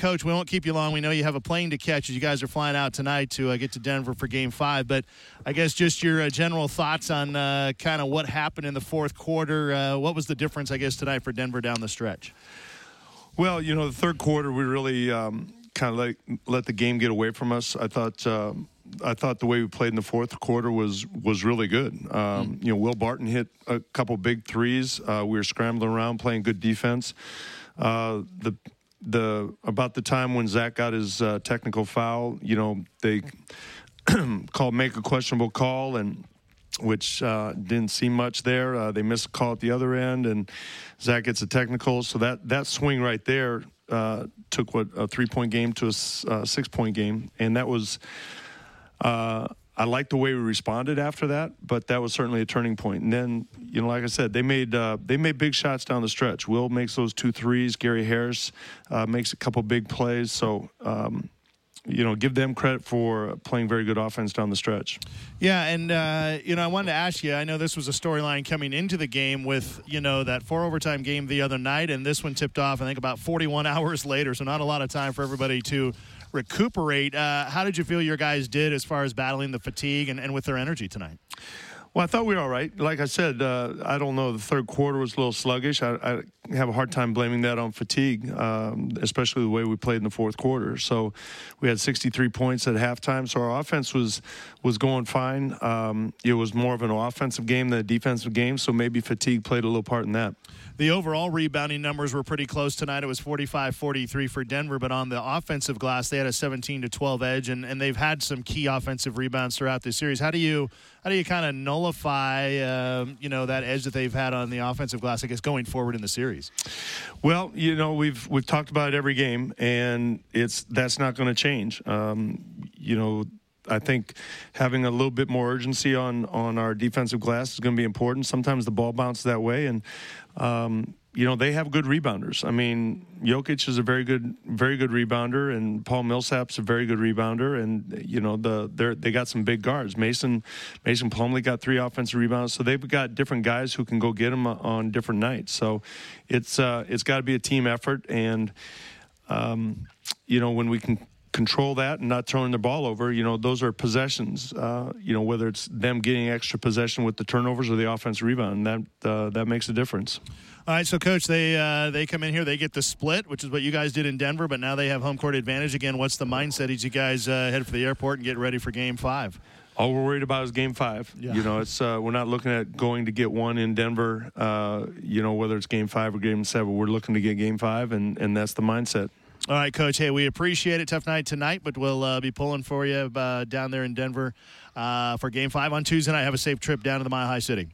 Coach, we won't keep you long. We know you have a plane to catch as you guys are flying out tonight to uh, get to Denver for Game Five. But I guess just your uh, general thoughts on uh, kind of what happened in the fourth quarter. Uh, what was the difference, I guess, tonight for Denver down the stretch? Well, you know, the third quarter we really um, kind of let let the game get away from us. I thought. Um, I thought the way we played in the fourth quarter was was really good. Um, mm. You know, Will Barton hit a couple big threes. Uh, we were scrambling around, playing good defense. Uh, the the about the time when Zach got his uh, technical foul, you know, they called make a questionable call and which uh, didn't see much there. Uh, they missed a call at the other end, and Zach gets a technical. So that that swing right there uh, took what a three point game to a uh, six point game, and that was. I like the way we responded after that, but that was certainly a turning point. And then, you know, like I said, they made uh, they made big shots down the stretch. Will makes those two threes. Gary Harris uh, makes a couple big plays. So, um, you know, give them credit for playing very good offense down the stretch. Yeah, and uh, you know, I wanted to ask you. I know this was a storyline coming into the game with you know that four overtime game the other night, and this one tipped off. I think about 41 hours later, so not a lot of time for everybody to recuperate. Uh, how did you feel your guys did as far as battling the fatigue and, and with their energy tonight? Well, I thought we were all right. Like I said, uh, I don't know. The third quarter was a little sluggish. I, I have a hard time blaming that on fatigue, um, especially the way we played in the fourth quarter. So we had 63 points at halftime. So our offense was was going fine. Um, it was more of an offensive game than a defensive game. So maybe fatigue played a little part in that. The overall rebounding numbers were pretty close tonight. It was 45 43 for Denver, but on the offensive glass, they had a 17 to 12 edge, and, and they've had some key offensive rebounds throughout this series. How do you how do you kind of nullify uh, you know that edge that they've had on the offensive glass, I guess, going forward in the series? Well, you know we've we've talked about it every game, and it's that's not going to change. Um, you know I think having a little bit more urgency on on our defensive glass is going to be important. Sometimes the ball bounces that way, and um, you know they have good rebounders. I mean, Jokic is a very good, very good rebounder, and Paul Millsap's a very good rebounder, and you know the they they got some big guards. Mason Mason Plumlee got three offensive rebounds, so they've got different guys who can go get them on different nights. So it's uh, it's got to be a team effort, and um, you know when we can control that and not throwing the ball over, you know, those are possessions. Uh, you know, whether it's them getting extra possession with the turnovers or the offense rebound, that uh, that makes a difference. All right, so coach, they uh, they come in here, they get the split, which is what you guys did in Denver, but now they have home court advantage again. What's the mindset as you guys uh, head for the airport and get ready for Game Five? All we're worried about is Game Five. Yeah. You know, it's uh, we're not looking at going to get one in Denver. Uh, you know, whether it's Game Five or Game Seven, we're looking to get Game Five, and and that's the mindset. All right, Coach. Hey, we appreciate it. Tough night tonight, but we'll uh, be pulling for you uh, down there in Denver uh, for Game Five on Tuesday night. Have a safe trip down to the Mile High City.